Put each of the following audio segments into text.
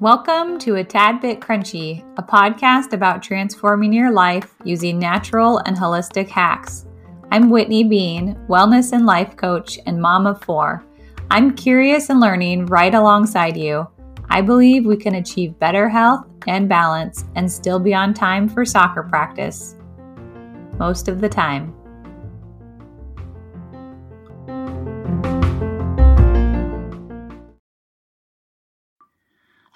Welcome to A Tad Bit Crunchy, a podcast about transforming your life using natural and holistic hacks. I'm Whitney Bean, wellness and life coach and mom of four. I'm curious and learning right alongside you. I believe we can achieve better health and balance and still be on time for soccer practice. Most of the time.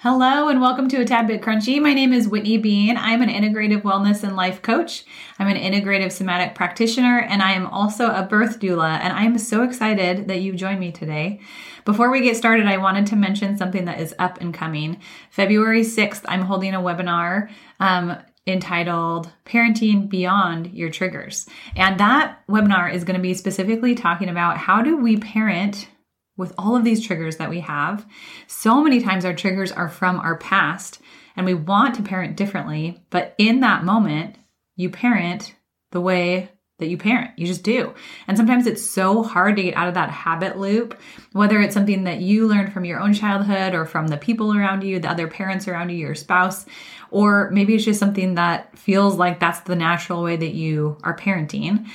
Hello and welcome to a Tad Bit Crunchy. My name is Whitney Bean. I'm an integrative wellness and life coach. I'm an integrative somatic practitioner and I am also a birth doula. And I am so excited that you joined me today. Before we get started, I wanted to mention something that is up and coming. February 6th, I'm holding a webinar. Um, entitled Parenting Beyond Your Triggers. And that webinar is going to be specifically talking about how do we parent with all of these triggers that we have. So many times our triggers are from our past and we want to parent differently, but in that moment, you parent the way that you parent. You just do. And sometimes it's so hard to get out of that habit loop, whether it's something that you learned from your own childhood or from the people around you, the other parents around you, your spouse, or maybe it's just something that feels like that's the natural way that you are parenting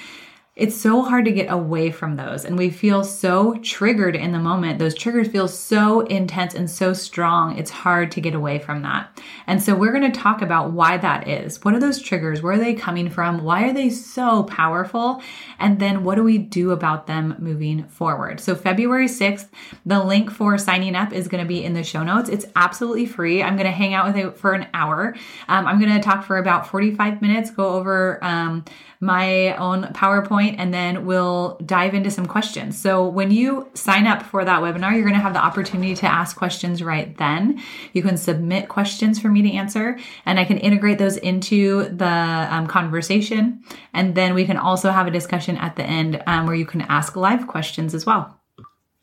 it's so hard to get away from those. And we feel so triggered in the moment. Those triggers feel so intense and so strong. It's hard to get away from that. And so we're going to talk about why that is. What are those triggers? Where are they coming from? Why are they so powerful? And then what do we do about them moving forward? So February 6th, the link for signing up is going to be in the show notes. It's absolutely free. I'm going to hang out with you for an hour. Um, I'm going to talk for about 45 minutes, go over um, my own PowerPoint, and then we'll dive into some questions. So when you sign up for that webinar, you're going to have the opportunity to ask questions right then. You can submit questions for me to answer, and I can integrate those into the um, conversation. And then we can also have a discussion at the end um, where you can ask live questions as well.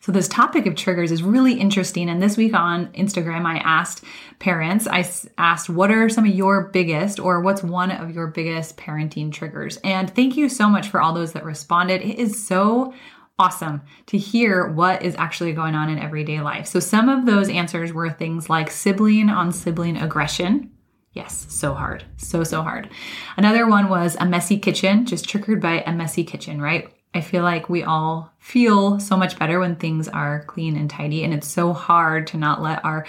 So, this topic of triggers is really interesting. And this week on Instagram, I asked parents, I asked, what are some of your biggest or what's one of your biggest parenting triggers? And thank you so much for all those that responded. It is so awesome to hear what is actually going on in everyday life. So, some of those answers were things like sibling on sibling aggression. Yes, so hard. So, so hard. Another one was a messy kitchen, just triggered by a messy kitchen, right? I feel like we all feel so much better when things are clean and tidy. And it's so hard to not let our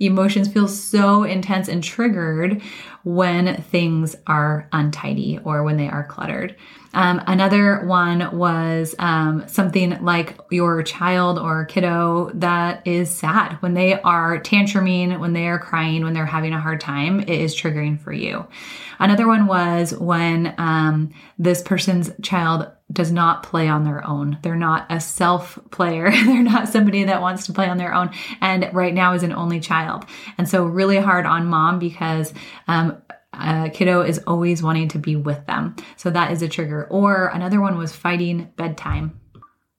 emotions feel so intense and triggered when things are untidy or when they are cluttered. Um, another one was um, something like your child or kiddo that is sad when they are tantruming, when they are crying, when they're having a hard time. It is triggering for you. Another one was when um, this person's child does not play on their own. They're not a self player. They're not somebody that wants to play on their own. And right now is an only child. And so really hard on mom because, um, kiddo is always wanting to be with them. So that is a trigger. Or another one was fighting bedtime.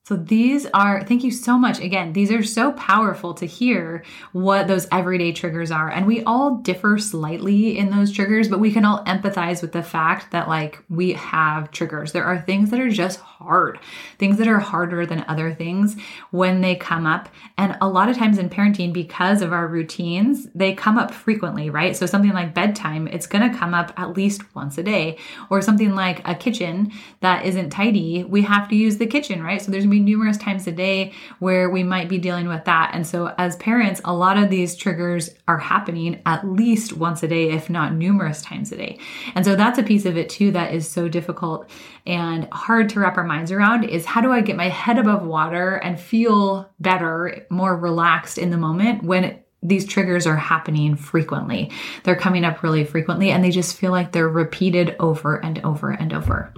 So these are, thank you so much. Again, these are so powerful to hear what those everyday triggers are. And we all differ slightly in those triggers, but we can all empathize with the fact that like we have triggers. There are things that are just hard, things that are harder than other things when they come up. And a lot of times in parenting, because of our routines, they come up frequently, right? So something like bedtime, it's going to come up at least once a day. Or something like a kitchen that isn't tidy, we have to use the kitchen, right? So there's be numerous times a day where we might be dealing with that. And so, as parents, a lot of these triggers are happening at least once a day, if not numerous times a day. And so, that's a piece of it too that is so difficult and hard to wrap our minds around is how do I get my head above water and feel better, more relaxed in the moment when it, these triggers are happening frequently. They're coming up really frequently and they just feel like they're repeated over and over and over.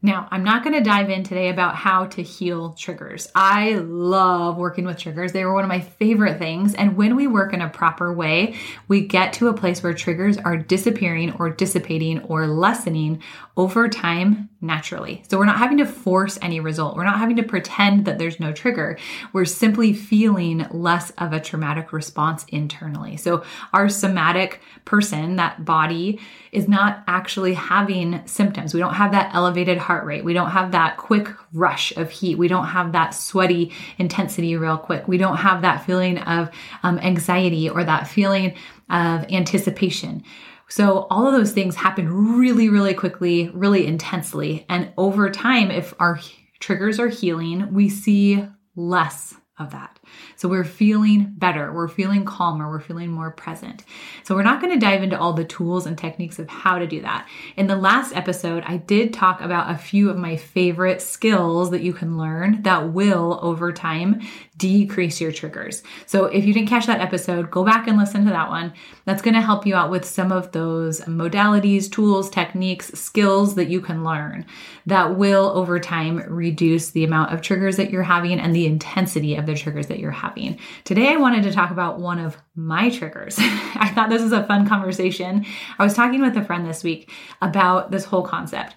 Now, I'm not going to dive in today about how to heal triggers. I love working with triggers. They were one of my favorite things. And when we work in a proper way, we get to a place where triggers are disappearing or dissipating or lessening over time naturally. So we're not having to force any result. We're not having to pretend that there's no trigger. We're simply feeling less of a traumatic response internally. So our somatic person, that body, is not actually having symptoms. We don't have that elevated heart rate. We don't have that quick rush of heat. We don't have that sweaty intensity real quick. We don't have that feeling of um, anxiety or that feeling of anticipation. So all of those things happen really, really quickly, really intensely. And over time, if our triggers are healing, we see less of that. So we're feeling better, we're feeling calmer, we're feeling more present. So we're not going to dive into all the tools and techniques of how to do that. In the last episode, I did talk about a few of my favorite skills that you can learn that will over time decrease your triggers. So if you didn't catch that episode, go back and listen to that one. That's going to help you out with some of those modalities, tools, techniques, skills that you can learn that will over time reduce the amount of triggers that you're having and the intensity of the triggers that you're having. Today, I wanted to talk about one of my triggers. I thought this was a fun conversation. I was talking with a friend this week about this whole concept.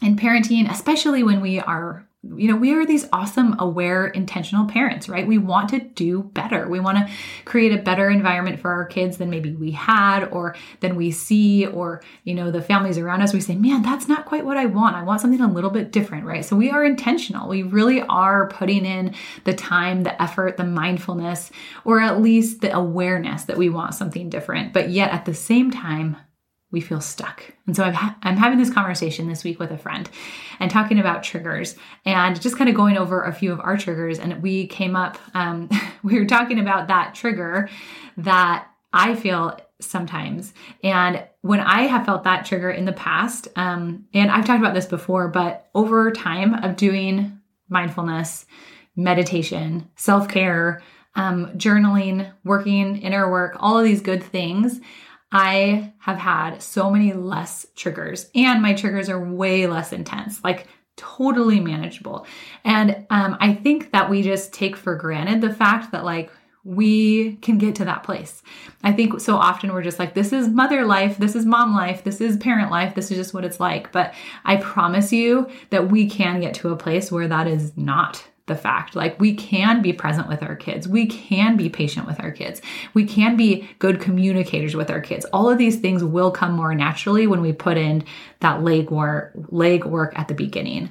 In parenting, especially when we are you know, we are these awesome, aware, intentional parents, right? We want to do better. We want to create a better environment for our kids than maybe we had or than we see, or, you know, the families around us. We say, man, that's not quite what I want. I want something a little bit different, right? So we are intentional. We really are putting in the time, the effort, the mindfulness, or at least the awareness that we want something different. But yet at the same time, we feel stuck. And so i am ha- having this conversation this week with a friend and talking about triggers and just kind of going over a few of our triggers. And we came up, um, we were talking about that trigger that I feel sometimes. And when I have felt that trigger in the past, um, and I've talked about this before, but over time of doing mindfulness, meditation, self care, um, journaling, working, inner work, all of these good things, I have had so many less triggers, and my triggers are way less intense, like totally manageable. And um, I think that we just take for granted the fact that, like, we can get to that place. I think so often we're just like, this is mother life, this is mom life, this is parent life, this is just what it's like. But I promise you that we can get to a place where that is not the fact. Like we can be present with our kids. We can be patient with our kids. We can be good communicators with our kids. All of these things will come more naturally when we put in that leg work, leg work at the beginning.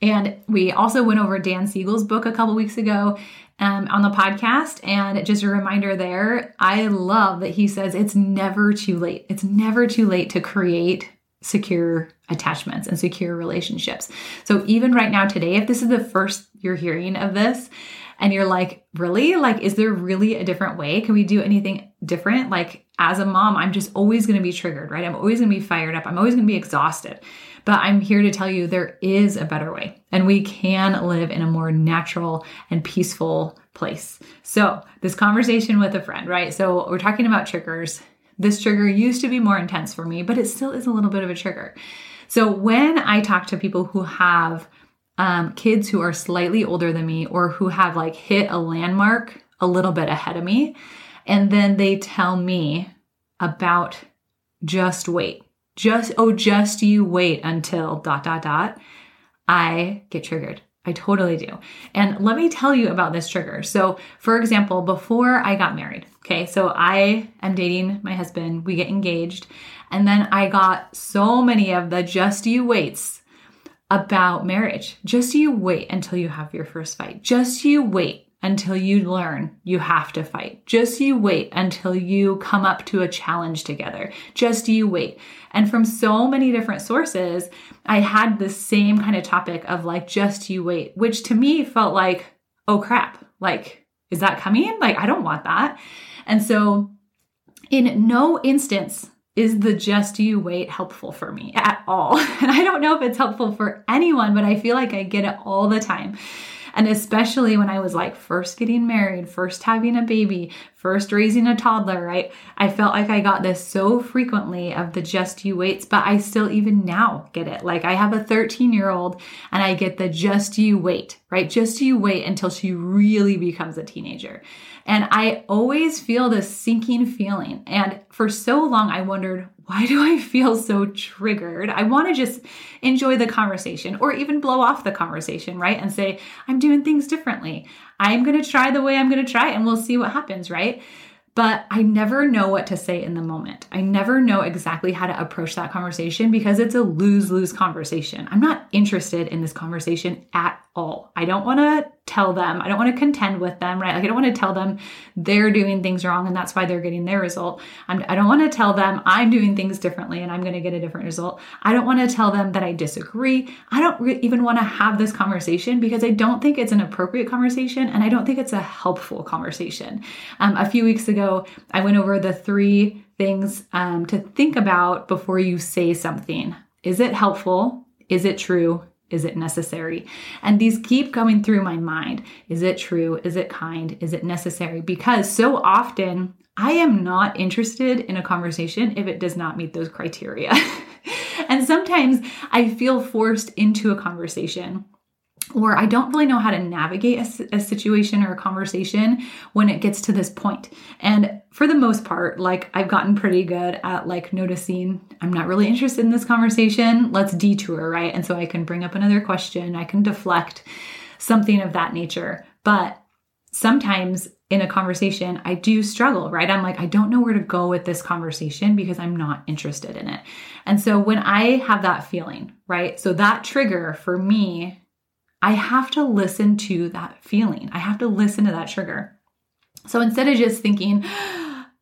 And we also went over Dan Siegel's book a couple weeks ago um, on the podcast. And just a reminder there, I love that he says it's never too late. It's never too late to create secure attachments and secure relationships. So even right now today, if this is the first you're hearing of this and you're like, really? Like, is there really a different way? Can we do anything different? Like, as a mom, I'm just always going to be triggered, right? I'm always going to be fired up. I'm always going to be exhausted. But I'm here to tell you there is a better way and we can live in a more natural and peaceful place. So, this conversation with a friend, right? So, we're talking about triggers. This trigger used to be more intense for me, but it still is a little bit of a trigger. So, when I talk to people who have um, kids who are slightly older than me or who have like hit a landmark a little bit ahead of me, and then they tell me about just wait, just, oh, just you wait until dot, dot, dot, I get triggered. I totally do. And let me tell you about this trigger. So, for example, before I got married, okay, so I am dating my husband, we get engaged, and then I got so many of the just you waits about marriage. Just you wait until you have your first fight. Just you wait until you learn you have to fight. Just you wait until you come up to a challenge together. Just you wait. And from so many different sources, I had the same kind of topic of like, just you wait, which to me felt like, oh crap, like, is that coming? Like, I don't want that. And so, in no instance is the just you wait helpful for me at all. And I don't know if it's helpful for anyone, but I feel like I get it all the time. And especially when I was like first getting married, first having a baby, first raising a toddler, right? I felt like I got this so frequently of the just you waits, but I still even now get it. Like I have a 13 year old and I get the just you wait, right? Just you wait until she really becomes a teenager. And I always feel this sinking feeling. And for so long, I wondered, why do I feel so triggered? I want to just enjoy the conversation or even blow off the conversation, right? And say, I'm doing things differently. I'm going to try the way I'm going to try and we'll see what happens, right? But I never know what to say in the moment. I never know exactly how to approach that conversation because it's a lose lose conversation. I'm not interested in this conversation at all. I don't want to tell them, I don't want to contend with them, right? Like, I don't want to tell them they're doing things wrong and that's why they're getting their result. I'm, I do not want to tell them I'm doing things differently and I'm going to get a different result. I don't want to tell them that I disagree. I don't re- even want to have this conversation because I don't think it's an appropriate conversation and I don't think it's a helpful conversation. Um, a few weeks ago, I went over the three things um, to think about before you say something. Is it helpful? Is it true? Is it necessary? And these keep coming through my mind. Is it true? Is it kind? Is it necessary? Because so often I am not interested in a conversation if it does not meet those criteria. and sometimes I feel forced into a conversation or I don't really know how to navigate a, a, situation or a conversation when it gets to this point. And for the most part, like I've gotten pretty good at like noticing I'm not really interested in this conversation. Let's detour, right? And so I can bring up another question, I can deflect something of that nature. But sometimes in a conversation, I do struggle, right? I'm like, I don't know where to go with this conversation because I'm not interested in it. And so when I have that feeling, right? So that trigger for me I have to listen to that feeling. I have to listen to that trigger. So instead of just thinking,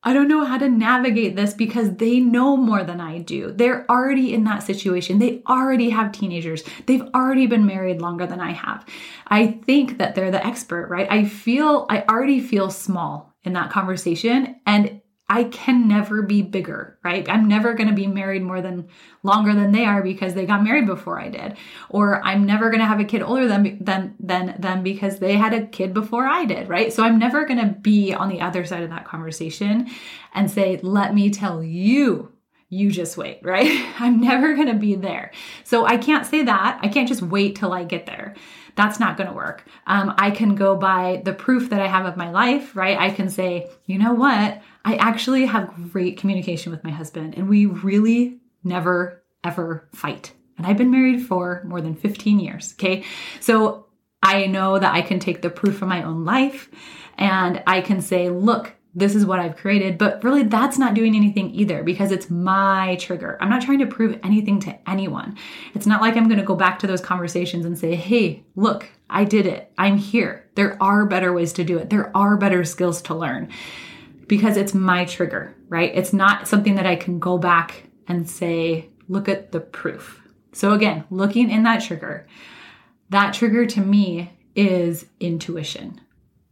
I don't know how to navigate this because they know more than I do. They're already in that situation. They already have teenagers. They've already been married longer than I have. I think that they're the expert, right? I feel, I already feel small in that conversation. And I can never be bigger, right? I'm never going to be married more than longer than they are because they got married before I did. Or I'm never going to have a kid older than, than, than them because they had a kid before I did, right? So I'm never going to be on the other side of that conversation and say, let me tell you you just wait, right? I'm never going to be there. So I can't say that. I can't just wait till I get there. That's not going to work. Um, I can go by the proof that I have of my life, right? I can say, you know what? I actually have great communication with my husband, and we really never ever fight. And I've been married for more than 15 years. Okay. So I know that I can take the proof of my own life and I can say, look, this is what I've created. But really, that's not doing anything either because it's my trigger. I'm not trying to prove anything to anyone. It's not like I'm going to go back to those conversations and say, hey, look, I did it. I'm here. There are better ways to do it, there are better skills to learn because it's my trigger, right? It's not something that I can go back and say, look at the proof. So again, looking in that trigger, that trigger to me is intuition.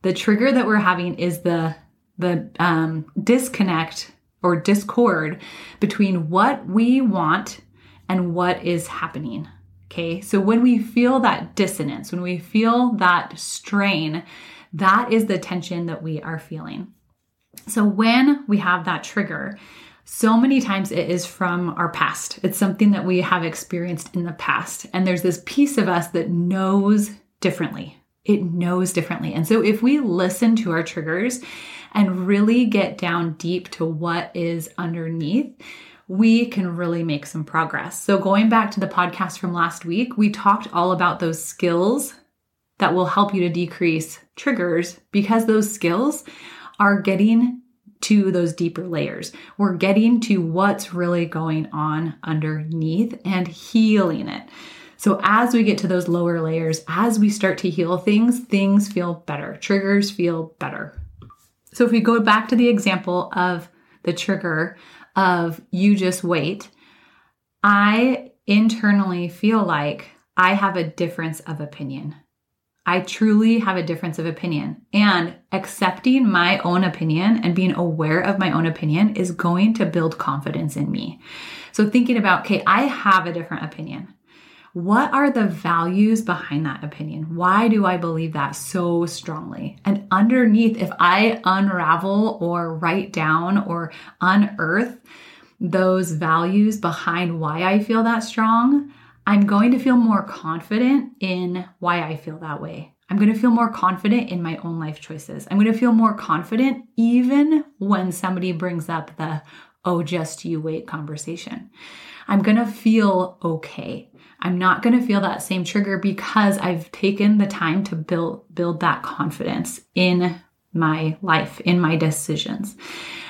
The trigger that we're having is the the um, disconnect or discord between what we want and what is happening. Okay, so when we feel that dissonance, when we feel that strain, that is the tension that we are feeling. So when we have that trigger, so many times it is from our past. It's something that we have experienced in the past. And there's this piece of us that knows differently. It knows differently. And so if we listen to our triggers and really get down deep to what is underneath, we can really make some progress. So, going back to the podcast from last week, we talked all about those skills that will help you to decrease triggers because those skills are getting to those deeper layers. We're getting to what's really going on underneath and healing it. So, as we get to those lower layers, as we start to heal things, things feel better. Triggers feel better. So, if we go back to the example of the trigger of you just wait, I internally feel like I have a difference of opinion. I truly have a difference of opinion. And accepting my own opinion and being aware of my own opinion is going to build confidence in me. So, thinking about, okay, I have a different opinion. What are the values behind that opinion? Why do I believe that so strongly? And underneath, if I unravel or write down or unearth those values behind why I feel that strong, I'm going to feel more confident in why I feel that way. I'm going to feel more confident in my own life choices. I'm going to feel more confident even when somebody brings up the, oh, just you wait conversation. I'm going to feel okay. I'm not going to feel that same trigger because I've taken the time to build build that confidence in my life, in my decisions.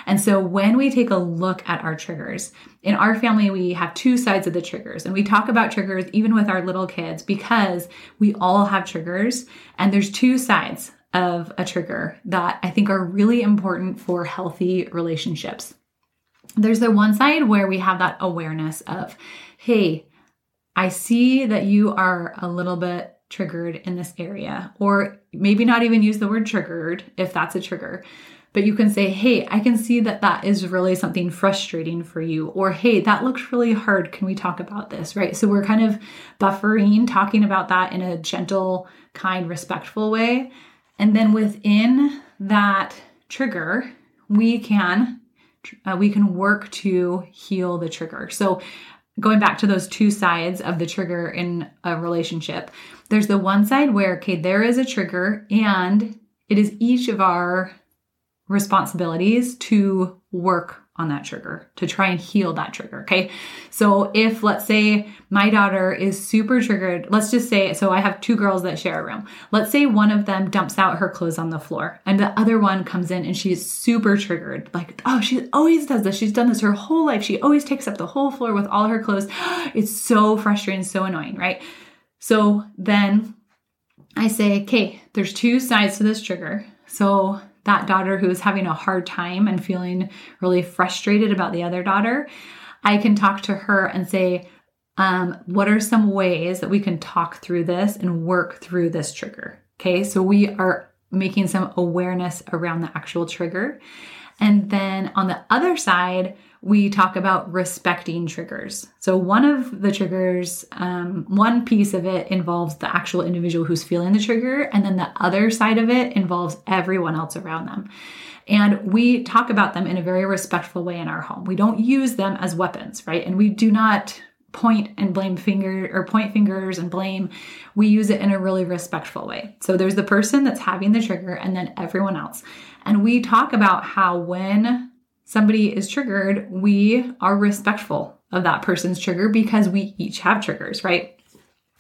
And so when we take a look at our triggers, in our family, we have two sides of the triggers. And we talk about triggers even with our little kids because we all have triggers. And there's two sides of a trigger that I think are really important for healthy relationships. There's the one side where we have that awareness of, hey, I see that you are a little bit triggered in this area, or maybe not even use the word triggered if that's a trigger. But you can say, hey, I can see that that is really something frustrating for you. Or, hey, that looks really hard. Can we talk about this? Right. So we're kind of buffering, talking about that in a gentle, kind, respectful way. And then within that trigger, we can uh, we can work to heal the trigger. So going back to those two sides of the trigger in a relationship, there's the one side where, okay, there is a trigger and it is each of our responsibilities to work on that trigger, to try and heal that trigger. Okay. So if let's say my daughter is super triggered, let's just say, so I have two girls that share a room. Let's say one of them dumps out her clothes on the floor and the other one comes in and she's super triggered. Like, oh, she always does this. She's done this her whole life. She always takes up the whole floor with all her clothes. It's so frustrating, so annoying, right? So then I say, okay, there's two sides to this trigger. So that daughter who is having a hard time and feeling really frustrated about the other daughter, I can talk to her and say, um, what are some ways that we can talk through this and work through this trigger? Okay, so we are making some awareness around the actual trigger. And then on the other side, we talk about respecting triggers. So, one of the triggers, um, one piece of it involves the actual individual who's feeling the trigger, and then the other side of it involves everyone else around them. And we talk about them in a very respectful way in our home. We don't use them as weapons, right? And we do not point and blame finger or point fingers and blame. We use it in a really respectful way. So there's the person that's having the trigger and then everyone else. And we talk about how when somebody is triggered, we are respectful of that person's trigger because we each have triggers, right?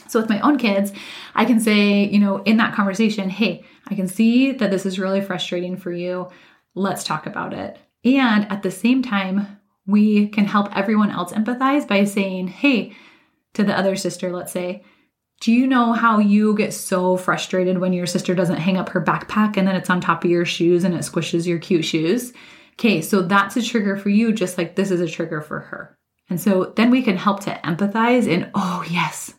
So with my own kids, I can say, you know, in that conversation, hey, I can see that this is really frustrating for you. Let's talk about it. And at the same time, we can help everyone else empathize by saying, hey, to the other sister, let's say, do you know how you get so frustrated when your sister doesn't hang up her backpack and then it's on top of your shoes and it squishes your cute shoes? Okay, so that's a trigger for you, just like this is a trigger for her. And so then we can help to empathize and, oh, yes,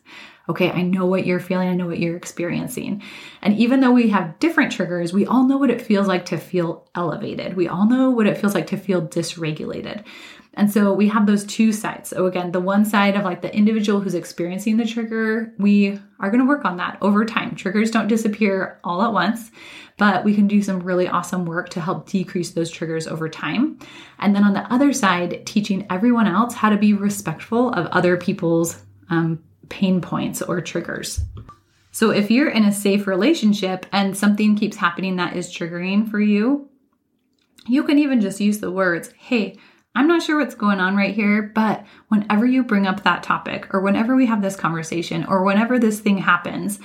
okay, I know what you're feeling, I know what you're experiencing. And even though we have different triggers, we all know what it feels like to feel elevated. We all know what it feels like to feel dysregulated. And so we have those two sides. So again, the one side of like the individual who's experiencing the trigger, we are going to work on that over time. Triggers don't disappear all at once, but we can do some really awesome work to help decrease those triggers over time. And then on the other side, teaching everyone else how to be respectful of other people's um, pain points or triggers. So if you're in a safe relationship and something keeps happening that is triggering for you, you can even just use the words, hey, I'm not sure what's going on right here, but whenever you bring up that topic, or whenever we have this conversation, or whenever this thing happens,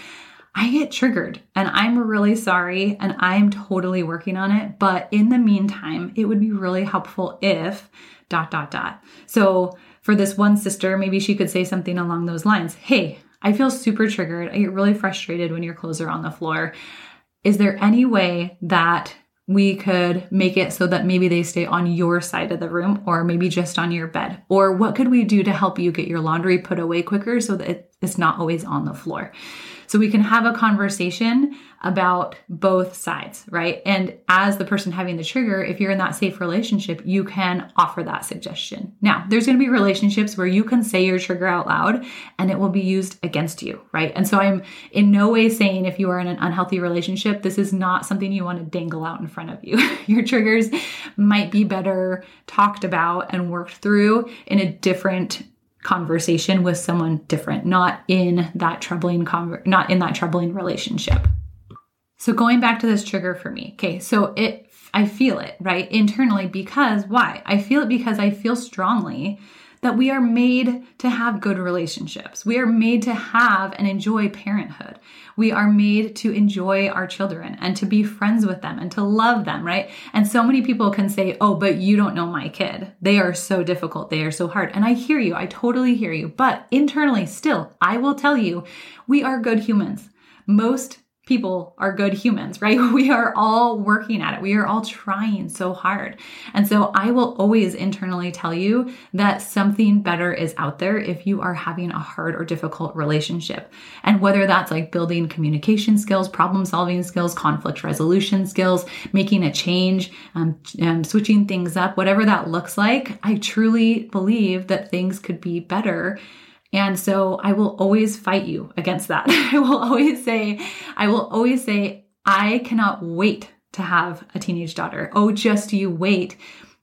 I get triggered and I'm really sorry and I'm totally working on it. But in the meantime, it would be really helpful if dot, dot, dot. So for this one sister, maybe she could say something along those lines Hey, I feel super triggered. I get really frustrated when your clothes are on the floor. Is there any way that we could make it so that maybe they stay on your side of the room or maybe just on your bed? Or what could we do to help you get your laundry put away quicker so that it's not always on the floor? So we can have a conversation about both sides, right? And as the person having the trigger, if you're in that safe relationship, you can offer that suggestion. Now, there's going to be relationships where you can say your trigger out loud and it will be used against you, right? And so I'm in no way saying if you are in an unhealthy relationship, this is not something you want to dangle out in front of you. your triggers might be better talked about and worked through in a different conversation with someone different, not in that troubling conver- not in that troubling relationship. So going back to this trigger for me. Okay, so it I feel it, right? Internally because why? I feel it because I feel strongly that we are made to have good relationships. We are made to have and enjoy parenthood. We are made to enjoy our children and to be friends with them and to love them, right? And so many people can say, Oh, but you don't know my kid. They are so difficult. They are so hard. And I hear you. I totally hear you. But internally, still, I will tell you, we are good humans. Most people are good humans, right? We are all working at it. We are all trying so hard. And so I will always internally tell you that something better is out there if you are having a hard or difficult relationship. And whether that's like building communication skills, problem solving skills, conflict resolution skills, making a change, um, um, switching things up, whatever that looks like, I truly believe that things could be better and so I will always fight you against that. I will always say, I will always say, I cannot wait to have a teenage daughter. Oh, just you wait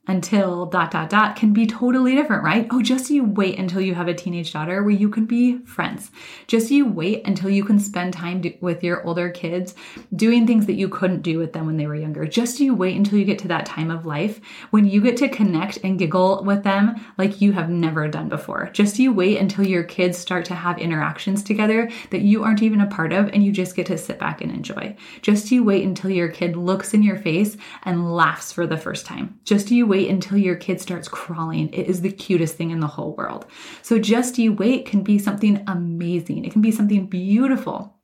until dot dot dot can be totally different, right? Oh, just you wait until you have a teenage daughter where you can be friends. Just you wait until you can spend time do- with your older kids doing things that you couldn't do with them when they were younger. Just you wait until you get to that time of life when you get to connect and giggle with them like you have never done before. Just you wait until your kids start to have interactions together that you aren't even a part of and you just get to sit back and enjoy. Just you wait until your kid looks in your face and laughs for the first time. Just you wait until your kid starts crawling. It is the cutest thing in the whole world. So just you wait can be something amazing. It can be something beautiful.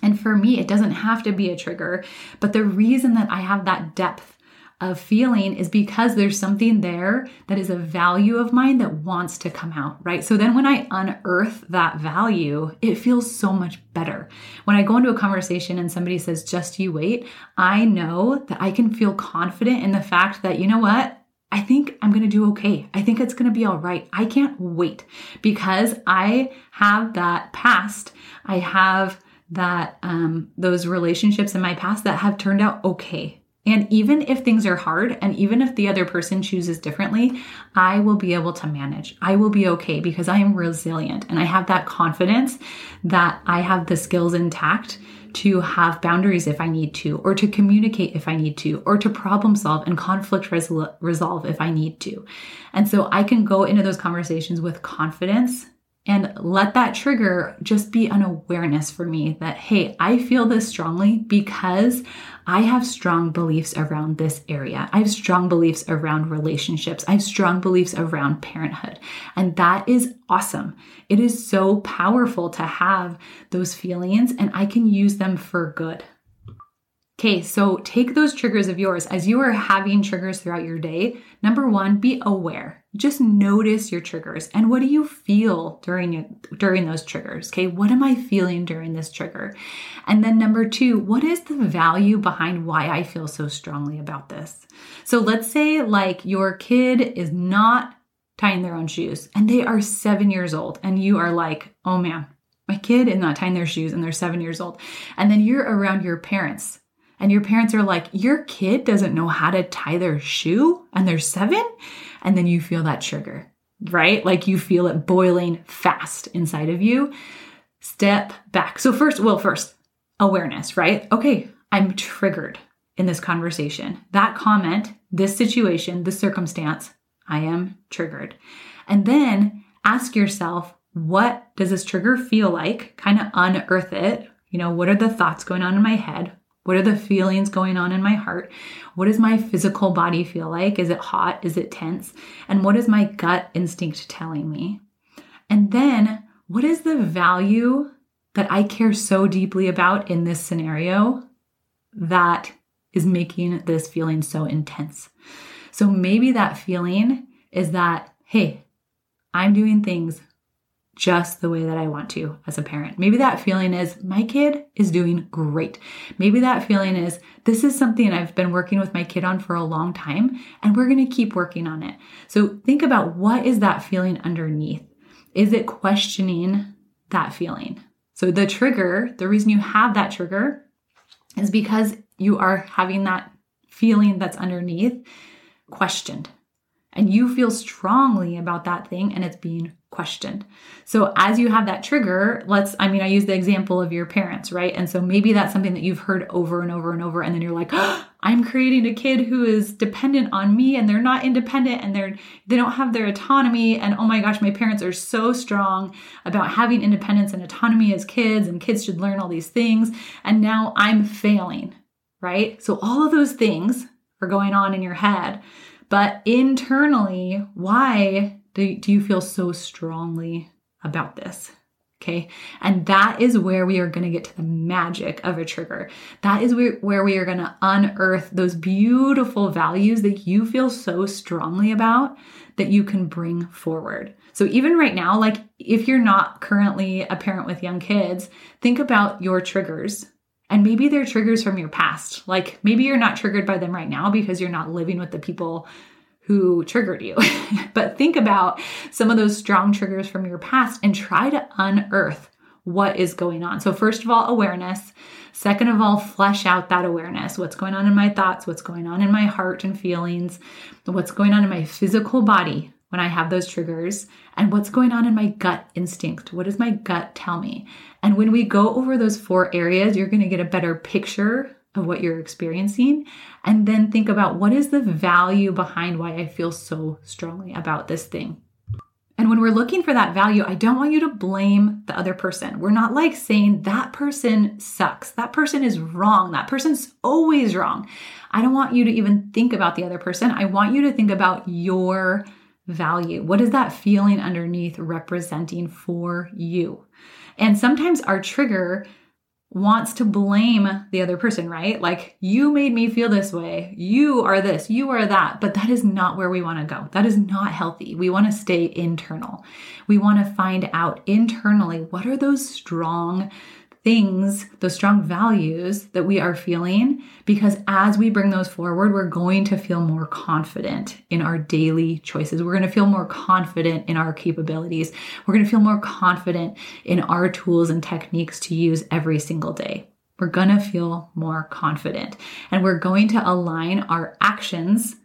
And for me, it doesn't have to be a trigger, but the reason that I have that depth of feeling is because there's something there that is a value of mine that wants to come out, right? So then when I unearth that value, it feels so much better. When I go into a conversation and somebody says, just you wait, I know that I can feel confident in the fact that, you know what? I think I'm going to do okay. I think it's going to be all right. I can't wait because I have that past. I have that um, those relationships in my past that have turned out okay. And even if things are hard, and even if the other person chooses differently, I will be able to manage. I will be okay because I am resilient and I have that confidence that I have the skills intact to have boundaries if I need to, or to communicate if I need to, or to problem solve and conflict resol- resolve if I need to. And so I can go into those conversations with confidence and let that trigger just be an awareness for me that, hey, I feel this strongly because I have strong beliefs around this area. I have strong beliefs around relationships. I have strong beliefs around parenthood. And that is awesome. It is so powerful to have those feelings, and I can use them for good. Okay, so take those triggers of yours as you are having triggers throughout your day. Number one, be aware. Just notice your triggers and what do you feel during it, during those triggers? Okay, what am I feeling during this trigger? And then number two, what is the value behind why I feel so strongly about this? So let's say like your kid is not tying their own shoes and they are seven years old, and you are like, oh man, my kid is not tying their shoes and they're seven years old. And then you're around your parents and your parents are like, Your kid doesn't know how to tie their shoe and they're seven. And then you feel that trigger, right? Like you feel it boiling fast inside of you. Step back. So, first, well, first, awareness, right? Okay, I'm triggered in this conversation. That comment, this situation, this circumstance, I am triggered. And then ask yourself, what does this trigger feel like? Kind of unearth it. You know, what are the thoughts going on in my head? What are the feelings going on in my heart? What does my physical body feel like? Is it hot? Is it tense? And what is my gut instinct telling me? And then, what is the value that I care so deeply about in this scenario that is making this feeling so intense? So maybe that feeling is that, hey, I'm doing things just the way that I want to as a parent. Maybe that feeling is my kid is doing great. Maybe that feeling is this is something I've been working with my kid on for a long time and we're going to keep working on it. So think about what is that feeling underneath? Is it questioning that feeling? So the trigger, the reason you have that trigger is because you are having that feeling that's underneath questioned. And you feel strongly about that thing and it's being questioned. So as you have that trigger, let's I mean I use the example of your parents, right? And so maybe that's something that you've heard over and over and over and then you're like, oh, "I'm creating a kid who is dependent on me and they're not independent and they're they don't have their autonomy and oh my gosh, my parents are so strong about having independence and autonomy as kids and kids should learn all these things and now I'm failing." Right? So all of those things are going on in your head. But internally, why do, do you feel so strongly about this? Okay. And that is where we are going to get to the magic of a trigger. That is where, where we are going to unearth those beautiful values that you feel so strongly about that you can bring forward. So even right now, like if you're not currently a parent with young kids, think about your triggers. And maybe they're triggers from your past. Like maybe you're not triggered by them right now because you're not living with the people who triggered you. but think about some of those strong triggers from your past and try to unearth what is going on. So, first of all, awareness. Second of all, flesh out that awareness. What's going on in my thoughts? What's going on in my heart and feelings? What's going on in my physical body when I have those triggers? And what's going on in my gut instinct? What does my gut tell me? And when we go over those four areas, you're going to get a better picture of what you're experiencing and then think about what is the value behind why I feel so strongly about this thing. And when we're looking for that value, I don't want you to blame the other person. We're not like saying that person sucks. That person is wrong. That person's always wrong. I don't want you to even think about the other person. I want you to think about your value. What is that feeling underneath representing for you? And sometimes our trigger wants to blame the other person, right? Like, you made me feel this way. You are this, you are that. But that is not where we want to go. That is not healthy. We want to stay internal. We want to find out internally what are those strong things, those strong values that we are feeling, because as we bring those forward, we're going to feel more confident in our daily choices. We're going to feel more confident in our capabilities. We're going to feel more confident in our tools and techniques to use every single day. We're going to feel more confident and we're going to align our actions,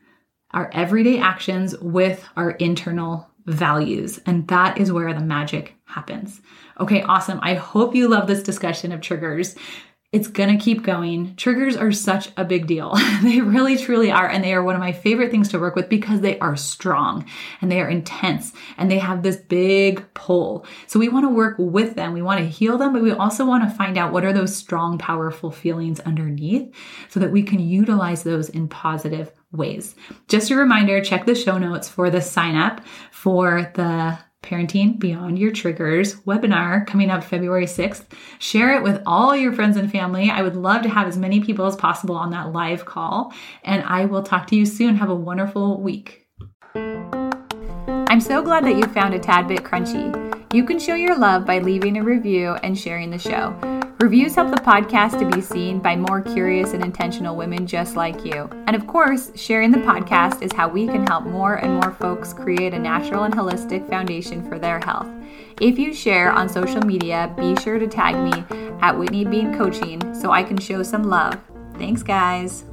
our everyday actions with our internal values. And that is where the magic happens. Okay, awesome. I hope you love this discussion of triggers. It's gonna keep going. Triggers are such a big deal. they really truly are. And they are one of my favorite things to work with because they are strong and they are intense and they have this big pull. So we wanna work with them. We wanna heal them, but we also wanna find out what are those strong, powerful feelings underneath so that we can utilize those in positive ways. Just a reminder check the show notes for the sign up for the Parenting Beyond Your Triggers webinar coming up February 6th. Share it with all your friends and family. I would love to have as many people as possible on that live call. And I will talk to you soon. Have a wonderful week. I'm so glad that you found a tad bit crunchy. You can show your love by leaving a review and sharing the show. Reviews help the podcast to be seen by more curious and intentional women just like you. And of course, sharing the podcast is how we can help more and more folks create a natural and holistic foundation for their health. If you share on social media, be sure to tag me at Whitney Bean Coaching so I can show some love. Thanks, guys.